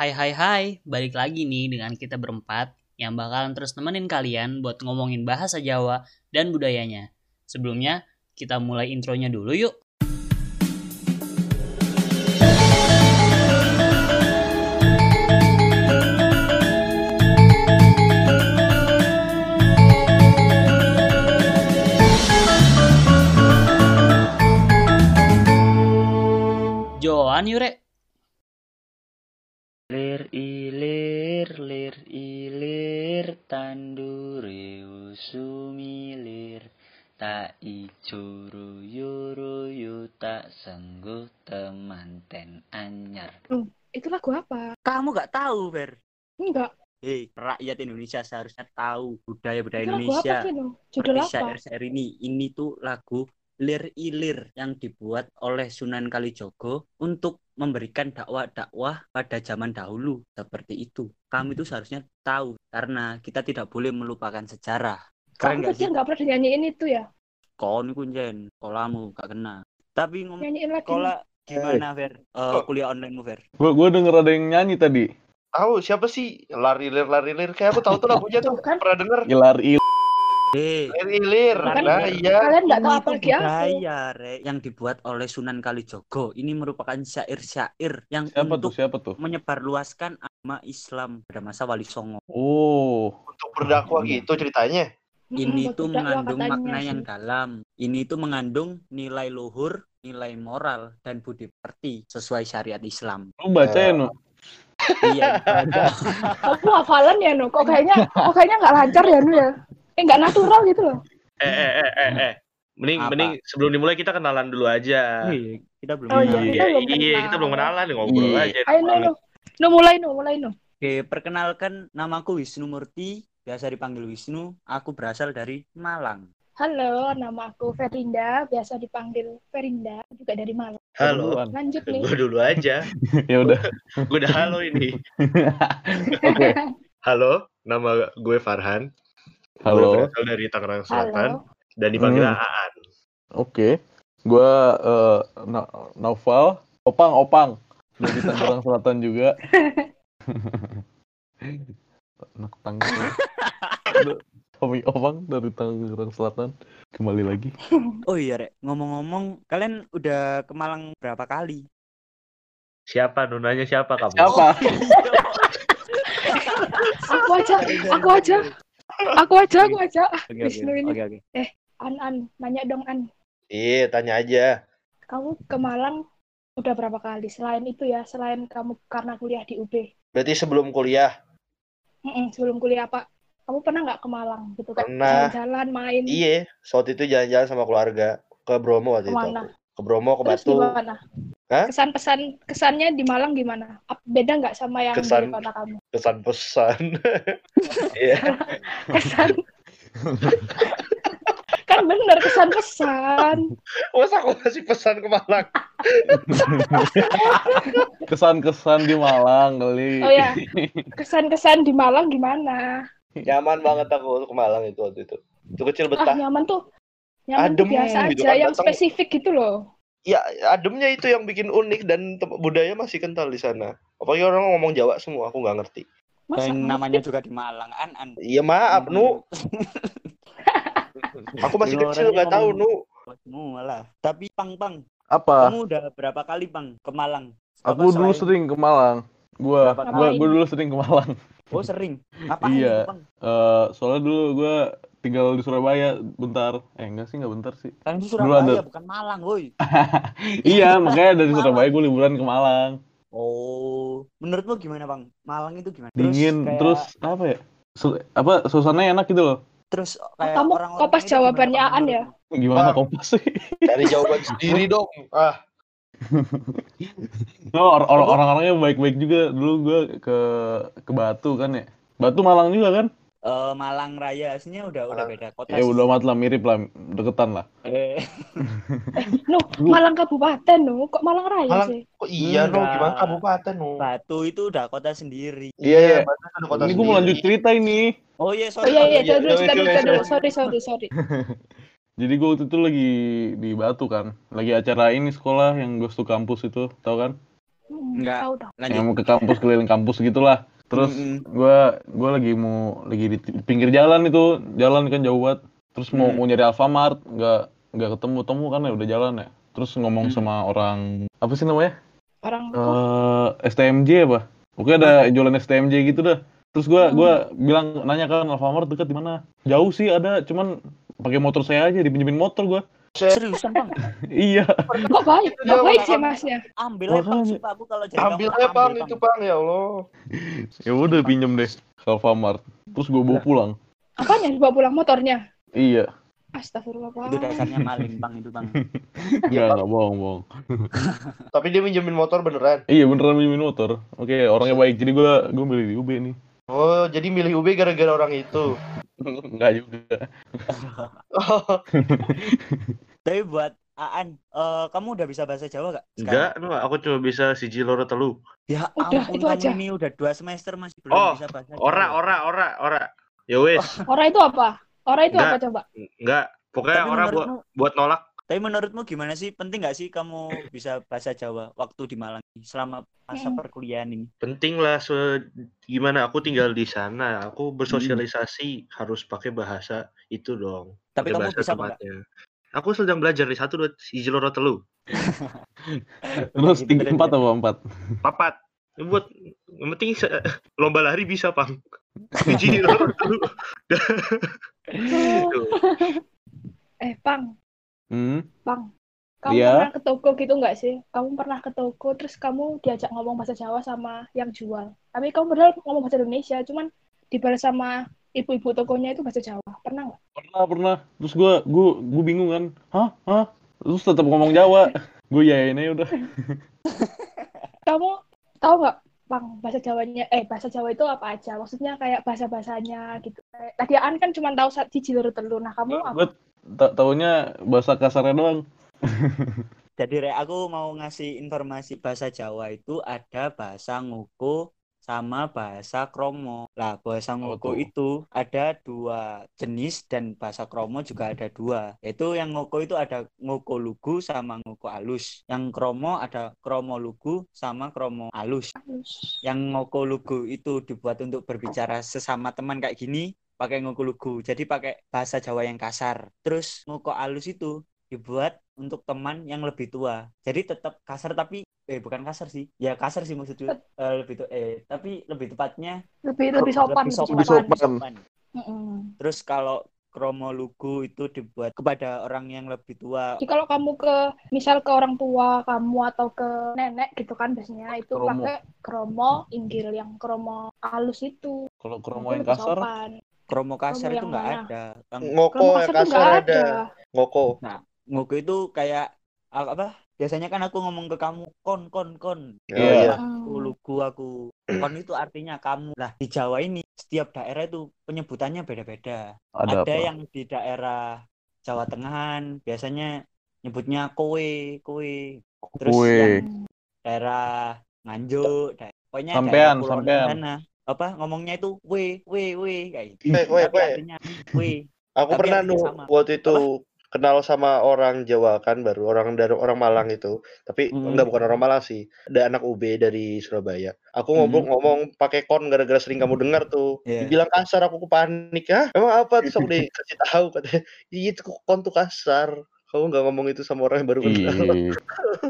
Hai hai hai, balik lagi nih dengan kita berempat yang bakalan terus nemenin kalian buat ngomongin bahasa Jawa dan budayanya. Sebelumnya, kita mulai intronya dulu yuk. Joan yuk, Rek. Lir ilir lir ilir tandure usumilir tak icuru yuru yu tak sengguh temanten anyar. Itu lagu apa? Kamu gak tahu, Ber? Enggak. Hei, rakyat Indonesia seharusnya tahu budaya-budaya Itu lagu Indonesia. apa sih, no? Judul apa? syair-syair ini. Ini tuh lagu Lir Ilir yang dibuat oleh Sunan Kalijogo untuk memberikan dakwah-dakwah pada zaman dahulu seperti itu. Kami itu seharusnya tahu karena kita tidak boleh melupakan sejarah. Keren Kamu kecil nggak pernah dinyanyiin itu ya? Kau nih kunjen, kolamu gak kena. Tapi ngomong Nyanyiin lagi. sekolah gimana, Ver? Eh, Oh. kuliah online mu, Ver? Gue gue denger ada yang nyanyi tadi. Tahu siapa sih? Lari-lir lari-lir kayak aku tahu tuh lagunya tuh. Kan. Pernah denger? Ilar il. Lir-lir. Kan Nah, iya. Kalian nggak tahu apa tuh lagi aku. budaya, Re, yang dibuat oleh Sunan Kalijogo. Ini merupakan syair-syair yang Siapa tuh? untuk Siapa tuh? menyebarluaskan agama Islam pada masa Wali Songo. Oh. Untuk berdakwah gitu ceritanya. Ini Mm-mm, tuh mengandung katanya makna sih. yang dalam. Ini tuh mengandung nilai luhur, nilai moral, dan budi pekerti sesuai syariat Islam. Lu baca ya, Nu? iya, ibadah. Kamu hafalan ya, no? Kok kayaknya, kok kayaknya nggak lancar ya, no ya? Eh, nggak natural gitu loh. Eh eh eh eh eh. Mending Apa? mending sebelum dimulai kita kenalan dulu aja. Wih, kita belum Oh iya, kenal. kita Iya, belum iya, kita belum kenalan ngobrol Iya. aja. Ayo, no, no. No, mulai, no, mulai, no. Oke, perkenalkan namaku Wisnu Murti, biasa dipanggil Wisnu. Aku berasal dari Malang. Halo, nama aku Ferinda, biasa dipanggil Ferinda, juga dari Malang. Halo. Lanjut nih. Gue dulu aja. ya udah. Gue udah halo ini. Oke. Halo, nama gue Farhan. Gue Halo. berasal dari Tangerang Selatan Halo. dan dipanggil Hmm. Aan. Oke. Gua eh, Na- Naufal, Opang, Opang. Dari Tangerang Selatan juga. Anak Tangerang. Tommy Opang dari Tangerang Selatan. Kembali lagi. Oh iya, Rek. Ngomong-ngomong, kalian udah ke Malang berapa kali? Siapa? Nunanya siapa kamu? Siapa? Aku aja, aku aja. Aku aja, aku aja. Ah, Oke, oke. Wisnu ini. Oke, oke. An, An, nanya dong, An. Iya, tanya aja. Kamu ke Malang udah berapa kali? Selain itu ya, selain kamu karena kuliah di UB. Berarti sebelum kuliah. Mm-mm, sebelum kuliah, Pak. Kamu pernah nggak ke Malang gitu kan? Pernah. Jalan-jalan, main. Iya, saat itu jalan-jalan sama keluarga ke Bromo waktu itu. Ke mana? aku. Ke Bromo, ke Terus Batu. gimana? Hah? Kesan-pesan kesannya di Malang gimana? Beda nggak sama yang Kesan- di kota kamu? Kesan pesan. Iya. Kesan. kan bener kesan-pesan. Masa aku masih pesan ke Malang? Kesan-kesan di Malang kali. Oh ya, kesan-kesan di Malang gimana? Nyaman banget aku ke Malang itu waktu itu. Itu kecil Ah betah. nyaman tuh. Nyaman tuh Adem biasa gitu aja, kan, yang datang- spesifik gitu loh. Ya, ademnya itu yang bikin unik dan budaya masih kental di sana. Apalagi orang ngomong Jawa semua, aku nggak ngerti. Masa Dan ngerti? namanya juga di Malang, An An. Iya maaf, Nu. Aku masih Lu kecil orangnya nggak tahu, Nu. Semua lah. Tapi Pang Pang, Apa? kamu udah berapa kali Pang ke Malang? Aku Apa dulu selain- sering ke Malang. Gua, Berapa gua, kali? gua dulu sering ke Malang. Oh sering. Ngapain Iya. itu, Pang? Eh, soalnya dulu gua tinggal di Surabaya bentar. Eh enggak sih, enggak bentar sih. Kan itu Dulu Surabaya ada- bukan Malang, woi. iya, makanya dari Malang. Surabaya gue liburan ke Malang. Oh, menurutmu gimana Bang? Malang itu gimana? Dingin, kayak- terus apa ya? Su- apa suasananya enak gitu loh. terus kayak kamu orang-orang kopas itu jawabannya Aan ya? Gimana Bang. kompas sih? Cari jawaban sendiri dong. Ah, No, or- or- orang-orangnya baik-baik juga. Dulu gue ke ke Batu kan ya. Batu Malang juga kan? Eh, Malang Raya aslinya udah udah beda kota. Ya udah amat lah mirip lah, deketan lah. Eh, No, Malang Kabupaten no, kok Malang Raya Malang- sih? kok iya? Enggak. Gimana kabupaten, Nu? Batu itu udah kota sendiri. Iya, iya. Ada kota Ini gue mau lanjut cerita ini. Oh iya, Oh sorry. iya iya, iya, dulu iya, dulu, iya, dulu. iya. Sorry sorry sorry. Jadi gue waktu itu lagi di Batu kan, lagi acara ini sekolah yang Ghost to Campus itu, tau kan? Hmm, Enggak. Lanjut. yang mau ke kampus keliling kampus gitulah terus gua gua lagi mau lagi di pinggir jalan itu. Jalan kan jauh banget. Terus mau Hmm. mau nyari Alfamart. Nggak nggak ketemu. Temu kan ya udah jalan ya. Terus ngomong Hmm. sama orang apa sih namanya? Orang eh STMJ apa? Oke ada jualan STMJ gitu dah. Terus gua Hmm. gua bilang nanya kan Alfamart dekat di mana? Jauh sih ada. Cuman pakai motor saya aja dipinjemin motor gua Seriusan bang? iya kok baik, Dia kok baik sih masnya. Ambil aja bang, sumpah aku kalau jadi Ambil aja bang itu bang ya Allah. ya udah pinjem deh Alfamart terus gua bawa pulang Apanya dibawa pulang motornya? iya Astagfirullah. Itu dasarnya maling bang itu bang. nggak nggak bohong bohong Tapi dia minjemin motor beneran. Iya beneran minjemin motor. Oke orangnya baik jadi gua gua milih di UB nih. Oh, jadi milih UB gara-gara orang itu. Enggak juga. Tapi buat Aan, eh, kamu udah bisa bahasa Jawa gak? Enggak, enggak, aku cuma bisa siji loro telu. Ya Udah, ampun itu kamu aja. ini udah dua semester masih belum Oh, bisa bahasa Ora, Jawa. ora, ora, ora. Ya wes, Orang itu apa? Orang itu Enggak. apa coba? enggak. Pokoknya Tapi ora buat buat nolak. Tapi menurutmu gimana sih? Penting gak sih kamu bisa bahasa Jawa waktu di Malang ini, selama masa Hmm. perkuliahan ini? Penting lah se- gimana aku tinggal di sana. Aku bersosialisasi harus pakai bahasa itu dong. Tapi Pakai kamu bahasa bisa apa enggak? tempatnya. Aku sedang belajar di satu dua siji loro telu. Terus Gitu, tiga terus, empat apa empat? Papat. Ya buat yang penting lomba lari bisa, Pang. Siji loro telu. Eh, Pang, Hmm. Pang. Kamu Iya. pernah ke toko gitu nggak sih? Kamu pernah ke toko, terus kamu diajak ngomong bahasa Jawa sama yang jual. Tapi kamu padahal ngomong bahasa Indonesia, cuman dibalas sama ibu-ibu tokonya itu bahasa Jawa. Pernah nggak? Pernah pernah. Terus gua gua gua bingung kan. Hah hah. Terus tetap ngomong Jawa. Gue yain aja udah. Kamu tahu nggak, Pang, bahasa Jawanya? Eh, bahasa Jawa itu apa aja? Maksudnya kayak bahasa-bahasanya gitu. Tadi An kan cuma tahu satu siji loro telu. Nah, kamu apa? Tak taunya bahasa kasarnya doang. Jadi Rek, aku mau ngasih informasi bahasa Jawa itu ada bahasa Ngoko sama bahasa Kromo. Lah, bahasa Ngoko tuh? itu ada dua jenis dan bahasa Kromo juga ada dua. Yaitu yang Ngoko itu ada Ngoko Lugu sama Ngoko Alus. Yang Kromo ada Kromo Lugu sama Kromo Alus. Yang Ngoko Lugu itu dibuat untuk berbicara sesama teman kayak gini pakai Ngoko Lugu. Jadi pakai bahasa Jawa yang kasar. Terus Ngoko Alus itu dibuat untuk teman yang lebih tua. Jadi tetap kasar tapi eh bukan kasar sih. Ya kasar sih maksudnya Eh, lebih tu eh tapi lebih tepatnya Lebih lebih sopan, lebih sopan. Lebih sopan. sopan. Mm-mm. Terus kalau kromo lugu itu dibuat kepada orang yang lebih tua. Jadi kalau kamu ke misal ke orang tua kamu atau ke nenek gitu kan biasanya itu Kromo. pakai kromo inggil yang kromo halus itu. Kalau Itu kromo yang lebih kasar, sopan. Kromo kasar itu yang nggak mana? ada. Yang Ngoko kasar kasar ada. ada. Ngoko. nguku itu kayak apa? Biasanya kan aku ngomong ke kamu kon kon kon. Oh Iya. iya. Aku lugu aku. Kon itu artinya kamu. Lah di Jawa ini setiap daerah itu penyebutannya beda-beda. ada, Ada apa? yang di daerah Jawa Tengahan biasanya nyebutnya kowe, kowe. Terus Kue. yang daerah Nganjuk, daerah, pokoknya Sampean, daerah sampean. sana. Apa ngomongnya itu we, we, we kayak gitu. We, we, we. artinya we. Aku Tapi pernah artinya nu sama. waktu itu kenal sama orang Jawa kan baru orang dari orang Malang itu. Tapi Hmm. enggak bukan orang Malang sih. Ada anak UB dari Surabaya. Aku Hmm. ngomong ngomong pakai kon gara-gara sering kamu dengar tuh. Iya. Dibilang kasar aku panik ya. Emang apa terus aku dikasih tahu katanya. "Iya, Itu kon tuh kasar. Kamu nggak ngomong itu sama orang yang baru kenal. Iya.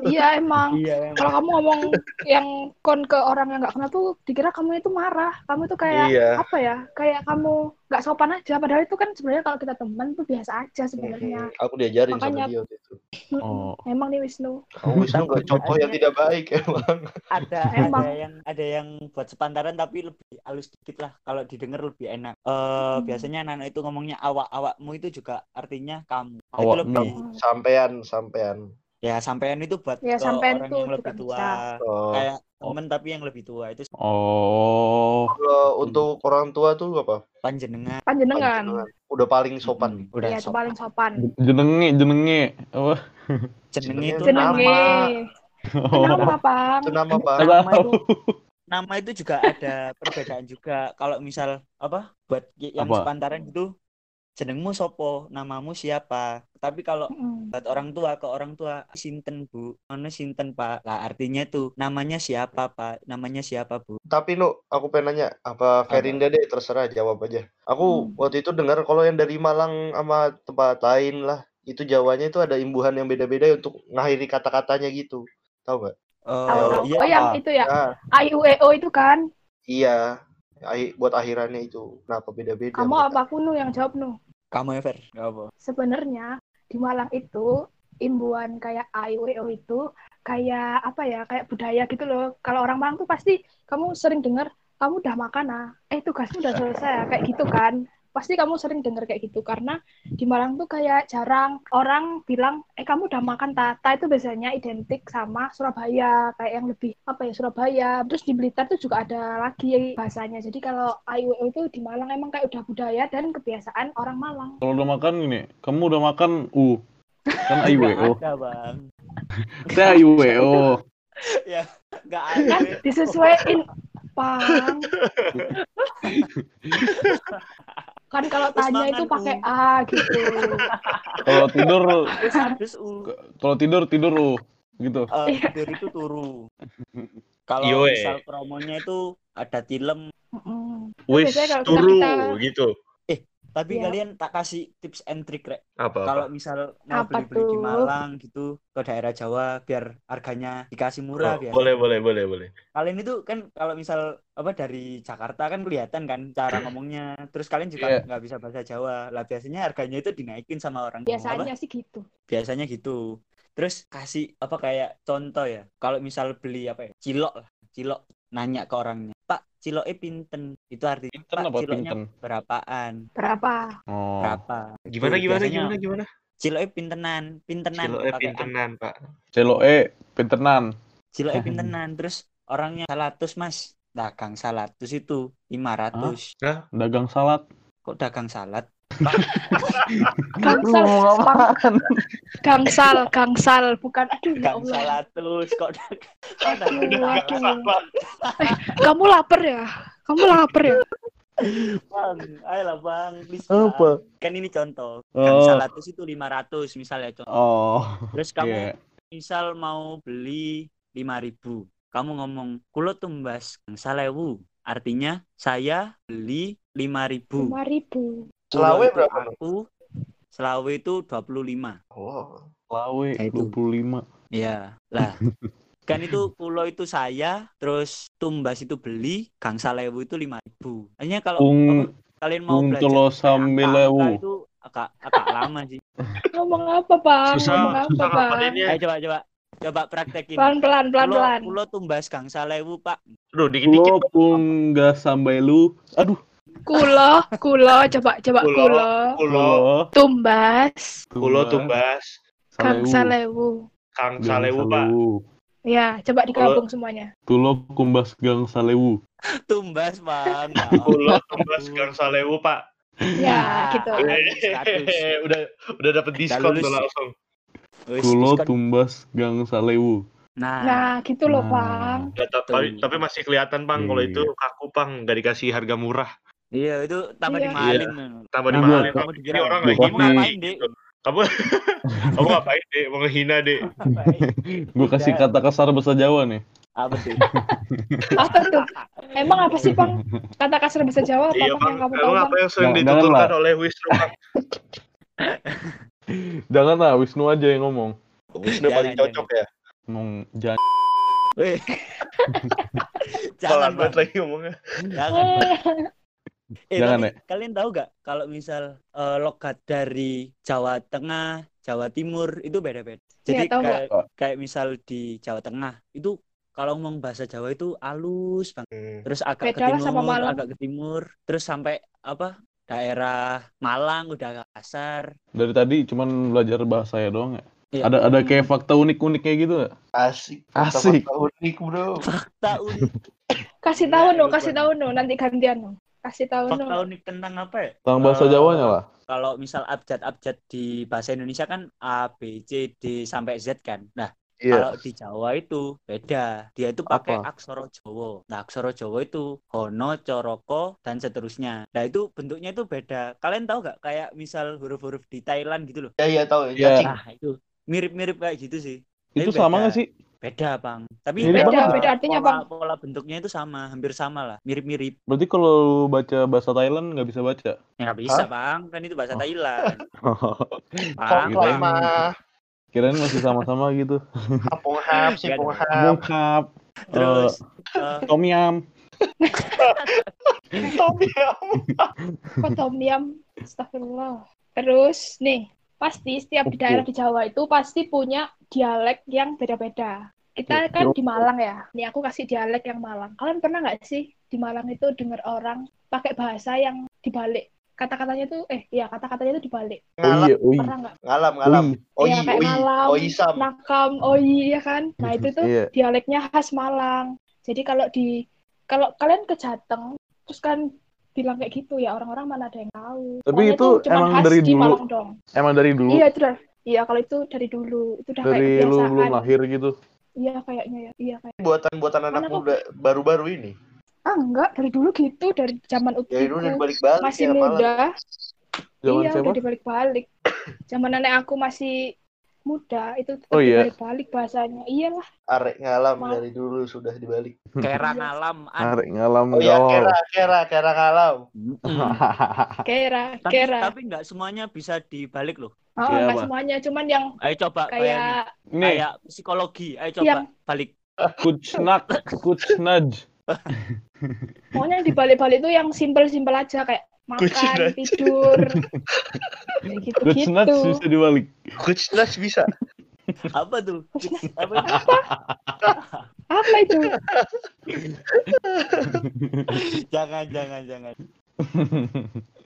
Iya emang. Iya, Kalau kamu ngomong yang kon ke orang yang nggak kenal tuh dikira kamu itu marah. Kamu itu kayak Iya. apa ya? Kayak kamu nggak sopan aja. Padahal itu kan sebenarnya kalau kita teman tuh biasa aja sebenarnya. Mhm. Aku diajarin Makanya- sama dia waktu itu. Mm-mm. Oh. Emang nih Wisnu. Kamu bisa nggak contoh yang tidak baik emang. ada Emang. ada yang ada yang buat sepantaran tapi lebih halus dikit lah kalau didengar lebih enak. Eh Hmm. biasanya anak itu ngomongnya awak awakmu itu juga artinya kamu. Awakmu. lebih Sampean, sampean. Ya sampean itu buat Ya, ke sampean orang itu yang lebih tua. bisa. Oh. Kayak temen tapi yang lebih tua itu Oh. Kalau untuk orang tua tuh apa? panjenengan. Panjenengan. Udah paling sopan. Hmm, udah itu sopan. paling sopan. Jenenge, jenenge apa? Jenenge itu Jenenge. nama. Jenenge. Nama, Bang. Itu nama apa? Nama itu nama itu juga ada perbedaan juga. Kalau misal apa buat yang Apa? sepantaran itu jenengmu sopo namamu siapa tapi kalau Mm-mm. buat orang tua ke orang tua sinten bu mana sinten pak lah artinya tuh namanya siapa pak namanya siapa bu Tapi nu, aku pengen nanya, apa Ferinda deh terserah jawab aja. Aku Hmm. waktu itu dengar kalau yang dari Malang sama tempat lain lah, itu Jawanya itu ada imbuhan yang beda-beda untuk ngakhiri kata-katanya gitu. Tahu nggak? oh iya Oh yang itu ya, Nah, IUEO itu kan. iya. Buat akhirannya itu. Kenapa beda-beda? Kamu apa aku nu yang jawab nu? Kamu ya Fer Gak apa. Sebenarnya di Malang itu imbuhan kayak IUEO itu kayak apa ya kayak budaya gitu loh. Kalau orang Malang tuh pasti kamu sering dengar kamu udah makan ah? Eh tugasmu udah selesai ah." kayak gitu kan pasti kamu sering dengar kayak gitu. Karena di Malang tuh kayak jarang orang bilang eh kamu udah makan ta ta itu biasanya identik sama Surabaya kayak yang lebih apa ya Surabaya. Terus di Blitar tuh juga ada lagi bahasanya. Jadi kalau IUEO itu di Malang emang kayak udah budaya dan kebiasaan orang Malang. Kalau udah makan gini, kamu udah makan U. Kan IWO. Ada bang. Saya IWO. ya gak kan ada. disesuaiin pang kan kalau Terus tanya itu pakai a gitu. Kalau tidur terus habis u. kalau tidur tidur U gitu. Eh, tidur itu turu. Kalau misal promonya itu ada tilem. Wis turu kita- gitu. Tapi Iya. kalian tak kasih tips and trick rek Apa? kalau misal mau Apa beli-beli di tuh? Malang gitu ke daerah Jawa biar harganya dikasih murah Oh, biar boleh, boleh, boleh, boleh. kalian itu kan kalau misal apa dari Jakarta kan kelihatan kan cara ngomongnya terus kalian juga Iya. nggak bisa bahasa Jawa lah biasanya harganya itu dinaikin sama orang apa? biasanya sih gitu biasanya gitu terus kasih apa kayak contoh ya kalau misal beli apa ya cilok lah cilok nanya ke orangnya pak ciloknya pinten itu artinya Pinten apa ciloknya pinten? berapaan berapa Oh. berapa Gimana, Tuh, gimana, biasanya gimana, gimana? ciloknya pintenan pintenan A. pintenan, Pak. Celo E pintenan. ciloknya pintenan terus orangnya 100 mas dagang 100 itu 500 Dagang salad. kok dagang salad gangsal apaan? gangsal gangsal bukan aduh ya Allah 100 kok Aduh, aduh. Eh, kamu lapar ya kamu lapar ya bang ayolah bang please bang. Apa? kan ini contoh Oh. Gang 100 itu 500 misalnya contoh Oh. terus kamu Iya. misal mau beli 5000 kamu ngomong kulo tumbas gangsal ewu artinya saya beli 5000 lima ribu Selawe berapa? aku selawe itu 25 Oh. Lawe Ya, itu. 25. Iya, lah. kan itu pulau itu saya, terus tumbas itu beli, gangsal ewu itu lima ribu. Hanya kalau Ung kalian mau ung belajar telo angka- sambil angka ewu. itu agak agak lama sih. ngomong apa bang Susah, ngomong apa susah ngapalinnya. Ayo coba coba coba praktekin. pelan pelan pelan Pulau, pelan pulau tumbas gangsal ewu pak. Aduh, dikit-dikit. Pungga sampai lu. Aduh. Kulo kulo coba coba Kulo. kulo Kulo, tumbas kulo tumbas, kang salewu Kang Salewu, Pak. ya coba digabung semuanya Tulo kumbas gang salewu. Tumbas bang. Ya Kulo tumbas Kang Salewu, Pak. ya gitu Seratus. udah udah dapat diskon tuh langsung. Kulo tumbas gang salewu. Nah, nah gitu loh Nah. bang Ya, tapi, tapi masih kelihatan, Bang, kalau Iya. itu kaku, Bang, gak dikasih harga murah. Iya itu tambah Iya. dimahalin. Tambah Nah, dimahalin, gua- Bang. Kamu dikira orang lagi ngapain, Dek? gitu. Kamu kamu ngapain, Dek? Mau ngehina, Dek? Gue kasih kata kasar bahasa Jawa nih. Apa tuh? apa tuh emang apa sih bang kata kasar bahasa Jawa apa Iya, yang kamu tahu apa yang sering dituturkan oleh Wisnu, Bang? Jangan lah Wisnu aja yang ngomong. Wisnu paling cocok ya. Ngomong jangan. Jangan, banget lagi ngomongnya. Jangan. Eh, Jangan, tapi ya. kalian tahu gak kalau misal eh, logat dari Jawa Tengah, Jawa Timur itu beda-beda. Jadi Iya, tahu kayak kayak misal di Jawa Tengah itu kalau ngomong bahasa Jawa itu halus banget. Hmm. Terus agak ke Beda timur, sama Malang. agak ke timur, terus sampai apa? Daerah Malang udah agak kasar. Dari tadi cuman belajar bahasa ya doang ya. Iya. Ada ada kayak fakta unik-unik kayak gitu gak? Asik. Asik. Fakta-fakta unik, Bro. Fakta unik, kasih tahu no lupa. kasih tahu no nanti gantian no kasih tahu fakta unik tentang apa ya? Tentang bahasa Eh, Jawanya lah. Kalau misal abjad-abjad di bahasa Indonesia kan A, B, C, D sampai Z kan. Nah, Iya. Kalau di Jawa itu beda. Dia itu pakai Apa? aksara Jawa. Nah, aksara Jawa itu Hono, Coroko, dan seterusnya. Nah, itu bentuknya itu beda. Kalian tahu nggak kayak misal huruf-huruf di Thailand gitu loh. Iya iya tahu. Iya. Cacing. Nah, itu mirip-mirip kayak gitu sih. Itu Tapi sama beda. nggak sih? Beda, Bang. Tapi Mirip Beda, beda artinya, pola, Bang. pola bentuknya itu sama, hampir sama lah. Mirip-mirip. Berarti kalau baca bahasa Thailand nggak bisa baca. Ya nggak bisa, Bang. Kan itu bahasa Oh. Thailand. Kok Bang, Kirain- Bang. lama Kirain masih sama-sama gitu. kampung hap, si Nggak pung ada. hap. Bungkap, Terus eh, tom yum. Tom. Kok tom? Astagfirullah. Terus nih, pasti setiap di Oke. daerah di Jawa itu pasti punya dialek yang beda-beda. Kita Oke, kan di Malang ya. Nih aku kasih dialek yang Malang. Kalian pernah nggak sih di Malang itu dengar orang pakai bahasa yang dibalik? Kata-katanya tuh, eh ya kata-katanya itu dibalik. Oh Ngalam, iya, oi. Pernah nggak? ngalam, ngalam. Oi. ya Oi, kayak oi, malam, oi sam. nakam, oi ya kan. Nah itu tuh Iya. dialeknya khas Malang. Jadi kalau di kalau kalian ke Jateng terus kan bilang kayak gitu ya orang-orang mana ada yang tahu. Tapi Soalnya itu cuman emang dari dulu? Dong. Emang dari dulu, Iya itu dah. Iya kalau itu dari dulu itu udah kayak dari lu kebiasaan. belum lahir gitu. Iya kayaknya ya. Iya kayak. Buatan-buatan anak Mana muda baru-baru ini. Ah enggak dari dulu gitu dari zaman Ya itu udah utuhku balik-balik masih ya malah. muda. Zaman iya siapa? udah dibalik-balik. Zaman nenek aku masih muda itu tetap Oh, iya? dibalik-balik bahasanya. Iyalah. Arek ngalam Mal- dari dulu sudah dibalik. kera Iya. ngalam. Arek ngalam Oh ya galau. kera, kera, kera ngalam. Kera, Tapi kera. tapi nggak semuanya bisa dibalik loh. Oh, Iya, enggak Pak. semuanya cuman yang Ayo coba bayangin. kayak Nih, Kayak psikologi. Ayo coba Yang- balik. kucnak, kucnaj. Pokoknya yang dibalik-balik itu yang simpel-simpel aja kayak makan, Kucing tidur, gitu-gitu. bisa dibalik. Kucnas bisa. Apa tuh? Apa? Apa? Apa itu? jangan jangan jangan.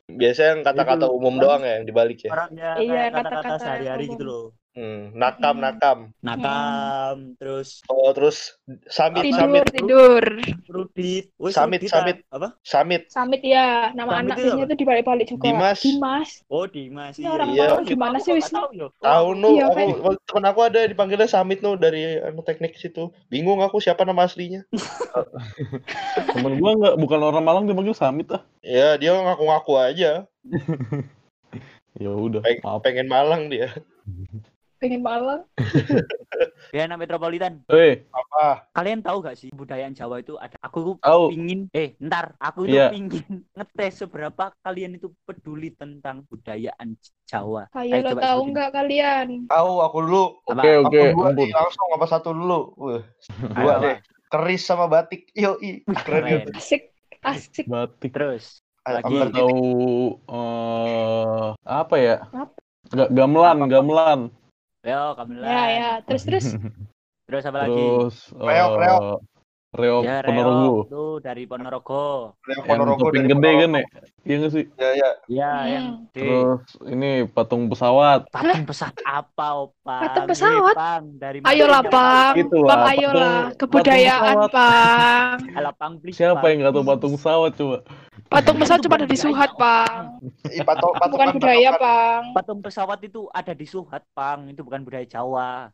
Biasanya yang kata-kata umum doang ya yang dibalik ya. Orangnya Iya, kata-kata kata-kata sehari-hari umum. gitu loh. Hmm, nakam, Hmm. nakam. Nakam, terus Oh, terus samit, Tidur, samit, tidur. Rudit. Wes, Samit, Rudit, samit. ah. Apa? samit. Samit ya, nama Samit anak itu biasanya apa? itu dibalik-balik juga. Dimas. Dimas. Oh, Dimas. Ini orang Iya. Malang gimana sih, Wisnu? Tahu nu, Iya, aku kan? temen aku ada dipanggilnya Samit nu dari anu teknik situ. Bingung aku siapa nama aslinya. Temen gua nggak bukan orang Malang dipanggil Samit ah. Ya, dia ngaku-ngaku aja. Ya udah, Peng- maaf. pengen Malang dia. Pengen Malang. Daerah metropolitan. Eh, Apa? Kalian tahu gak sih budayaan Jawa itu ada? Aku Tahu. pingin, eh, ntar aku itu Iya. pingin ngetes seberapa kalian itu peduli tentang budayaan Jawa. Ayo Ayo lo coba tahu nggak kalian? Tahu aku dulu. Apa? oke oke, nih langsung apa satu dulu. Wah, Ayo, dua apa? deh. Keris sama batik. Yo, i. Keren Keren. gitu. Asik, asik. Batik. Terus Lagi. Tahu eh apa ya? Apa? Ga- gamelan, gamelan. Yo, Kamelan. Ya ya, terus terus. Terus apa lagi? Terus Reok, eh, reok. reok Ya, Ponorogo. Reok tuh dari Ponorogo. Yang Yang Ponorogo dari gede Ponorogo. kan ya? Iya nggak sih? Ya, ya. Ya, Hmm. yang gede. Terus ini patung pesawat. Patung pesawat apa, Opa? Patung pesawat? Pang, dari mana Ayolah, punya Bang. Itu Bang, lah, ayolah. Kebudayaan. Alah, Pang, please, Siapa Pang. yang nggak tahu patung pesawat coba? Patung pesawat cuma ada di Suhat, Bang. Ih, patung, Bukan patokan, budaya, patokan. Bang. Patung pesawat itu ada di Suhat, Pang. Itu bukan budaya Jawa.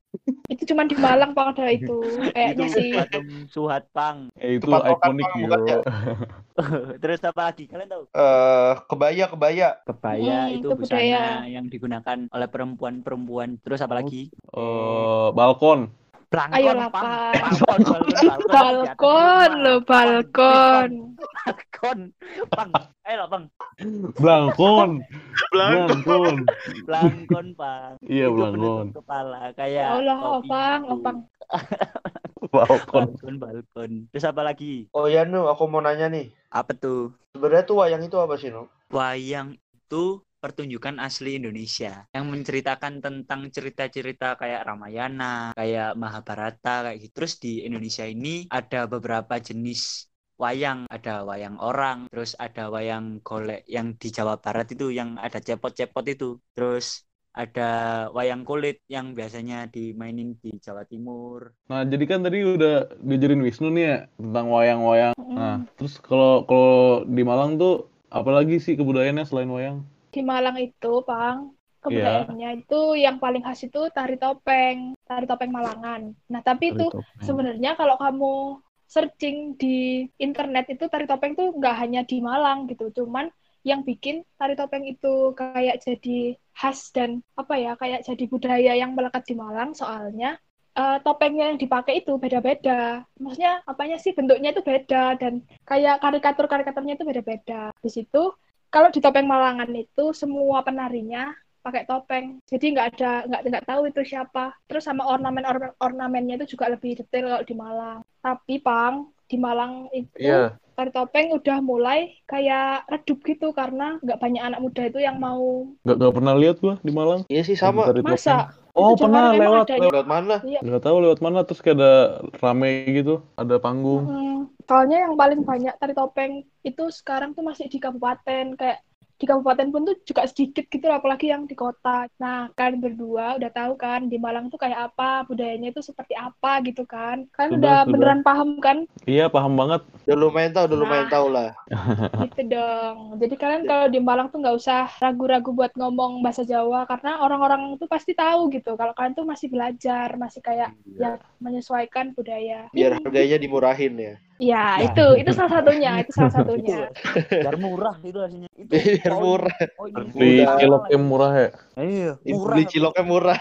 Itu cuma di Malang, Bang, ada itu. Kayaknya itu sih. patung Suhat, Pang. Eh, itu ikonik bukan ya? Terus apa lagi? Kalian tahu? Eh, kebaya, kebaya. Kebaya Hmm, itu itu busana budaya. yang digunakan oleh perempuan-perempuan. Terus apa lagi? Eh, balkon. Belangkon, Ayolah, Pang. Pang. Balkon, balkon, balkon. Balkon, lo balkon. Balkon. Pang. Ayo, Pang. Belangkon. Belangkon. Belangkon, Pang. Iya, Itu belangkon. penutup kepala kayak Ya Allah, topi opang, gitu. opang. Balkon. Balkon, balkon. Terus apa lagi? Oh ya, Nu, aku mau nanya nih. Apa tuh? Sebenarnya tuh wayang itu apa sih, Nu? Wayang itu pertunjukan asli Indonesia yang menceritakan tentang cerita-cerita kayak Ramayana, kayak Mahabharata kayak gitu. Terus di Indonesia ini ada beberapa jenis wayang, ada wayang orang, terus ada wayang golek yang di Jawa Barat itu yang ada cepot-cepot itu. Terus ada wayang kulit yang biasanya dimainin di Jawa Timur. Nah, jadi kan tadi udah diajarin Wisnu nih ya tentang wayang-wayang. Mm. Nah, terus kalau kalau di Malang tuh apalagi sih kebudayaannya selain wayang? Di Malang itu, Bang, kebudayaannya itu yang paling khas itu tari topeng, tari topeng Malangan. Nah, tapi itu Tari topeng. sebenarnya kalau kamu searching di internet itu tari topeng tuh nggak hanya di Malang gitu, cuman yang bikin tari topeng itu kayak jadi khas dan apa ya kayak jadi budaya yang melekat di Malang soalnya eh, topengnya yang dipakai itu beda-beda. Maksudnya apanya sih bentuknya itu beda dan kayak karikatur-karikaturnya itu beda-beda. Di situ kalau di topeng Malangan itu semua penarinya pakai topeng. Jadi nggak ada nggak nggak tahu itu siapa. Terus sama ornamen ornamen ornamennya itu juga lebih detail kalau di Malang. Tapi Pang di Malang itu Iya. tari topeng udah mulai kayak redup gitu karena nggak banyak anak muda itu yang mau Gak, gak pernah lihat gua di Malang. Iya sih sama. Masa Oh Itu pernah lewat, lewat. Lewat mana? Gak tahu lewat mana terus kayak ada rame gitu, ada panggung. Hmm, soalnya yang paling banyak tari topeng itu sekarang tuh masih di kabupaten kayak di kabupaten pun tuh juga sedikit gitu loh, apalagi yang di kota. Nah, kalian berdua udah tahu kan di Malang tuh kayak apa, budayanya itu seperti apa gitu kan. Kalian Sudah, udah sudah. beneran paham kan Iya paham banget. Udah lumayan tahu, udah lumayan Nah. tahu lah. gitu dong. Jadi kalian kalau di Malang tuh nggak usah ragu-ragu buat ngomong bahasa Jawa karena orang-orang tuh pasti tahu gitu. Kalau kalian tuh masih belajar, masih kayak ya menyesuaikan budaya. Biar harganya dimurahin ya. Ya, itu itu salah satunya, itu salah satunya. biar murah itu aslinya itu Biar murah. poin Beli ciloknya murah ya. iya murah Beli ciloknya murah.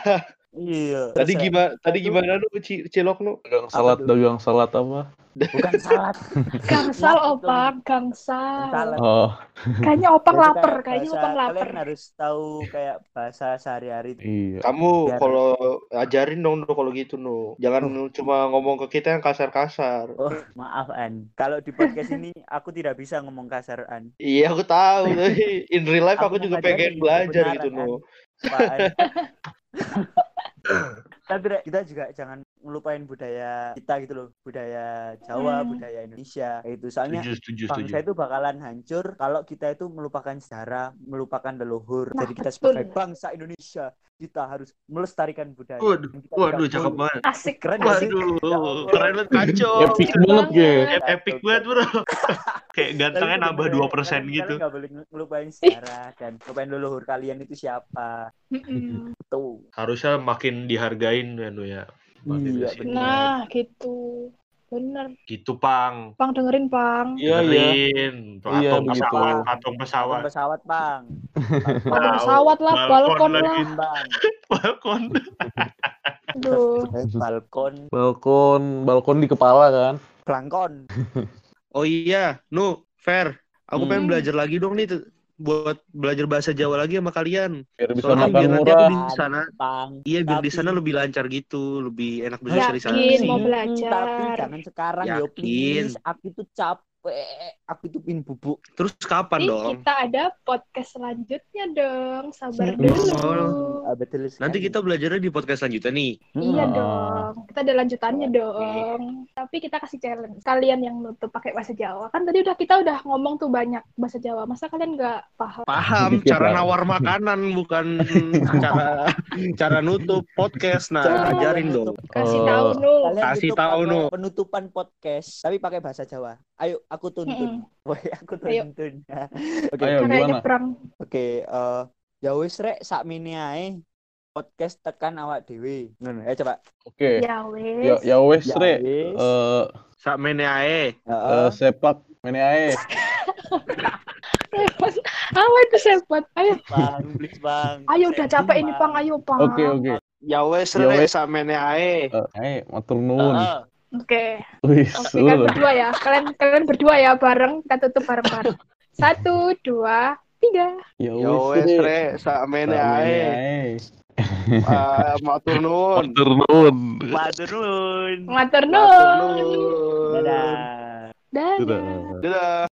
iya Tadi gimana? Tadi gimana lu ci- cilok lu? Dagang salad, dagang salad apa? Bukan salad Gangsal opang, gangsal. salad Oh Kayaknya opang lapar, kayak kayaknya opang lapar. kalian harus tahu kayak bahasa sehari-hari iya. Kamu Biar- kalau ajarin dong Nu, kalau gitu nu. Jangan cuma ngomong ke kita yang kasar-kasar. oh maaf An kalau di podcast ini aku tidak bisa ngomong kasar An Iya aku tahu. In real life aku, Aku juga pengen belajar gitu An. tapi kita juga jangan ngelupain budaya kita gitu loh budaya Jawa Hmm. budaya Indonesia itu soalnya Setuju, setuju, bangsa itu bakalan hancur kalau kita itu melupakan sejarah, melupakan leluhur. Nah, Jadi kita betul. sebagai bangsa Indonesia kita harus melestarikan budaya. Waduh, waduh, cakep banget. Asik. Keren gak sih? Waduh, Allah. keren banget kacau. Epic banget ya. Epic banget bro. Kayak gantengnya nambah 2% kalian- gitu. Kalian nggak boleh ngelupain sejarah dan ngelupain leluhur kalian itu siapa. Tuh. Harusnya makin dihargain ya ya. Iya. Nah, gitu. Bener. Gitu pang. Pang dengerin, Pang. Iya iya. Dengerin. Iya, Patung begitu. pesawat, patung Patung pesawat. pesawat, Bang. Patung pesawat lah, Balkon lah. Bang. Balkon. Aduh. Balkon, Balkon, balkon di kepala kan. belangkon. Oh iya, Nu, Fair. Aku Hmm. pengen belajar lagi dong nih buat belajar bahasa Jawa lagi sama kalian. Biar bisa Soalnya biar nanti aku di sana, Bang. iya biar di sana lebih lancar gitu, lebih enak belajar di sana. Yakin, sih. mau Hmm, belajar. Tapi jangan sekarang yo Yakin. please. Aku tuh capek. Aku tuh pin bubuk. Terus kapan Ih, dong? kita ada podcast selanjutnya dong. Sabar Hmm. dulu. Ah, betul sekali. Nanti kita belajarnya di podcast selanjutnya nih. Iya Hmm. dong. Kita ada lanjutannya dong. Tapi kita kasih challenge. Kalian yang nutup pakai bahasa Jawa. Kan tadi udah kita udah ngomong tuh banyak bahasa Jawa. Masa kalian nggak paham? Paham cara nawar makanan bukan cara cara nutup podcast. Nah, Cara ajarin nutup. dong. Kasih Eh, tahu nu. Kasih tahu, Nu. Penutupan podcast, tapi pakai bahasa Jawa. Ayo, aku tuntun. Woi, aku Ayo. tuntun. Oke, Ayo oke. eh, ya wis rek, sakmene ae. Podcast tekan awak dewe. Ngono, ya coba. Oke. Ya Ya wes. ya Ya wis. Eh Sakmene ae. Heeh. eh, sepak mene ae. Apa itu sepat? Ayo. Bang, please bang. Ayo udah capek ini Bang. Pang. Ayo Pang. Oke oke. Ya wes Ya rek wes. sakmene ae. Eh, Ae matur nuwun. Heeh. Oke. Wis. Oke, kalian berdua ya. Kalian kalian berdua ya bareng. Kita tutup bareng-bareng. Satu, dua, tiga. Ya wes wes re. rek sakmene Mene ae. Ah, Matur nuwun. Matur nuwun. Matur nuwun. Matur nuwun. Dadah. Dadah. Dadah. Dadah.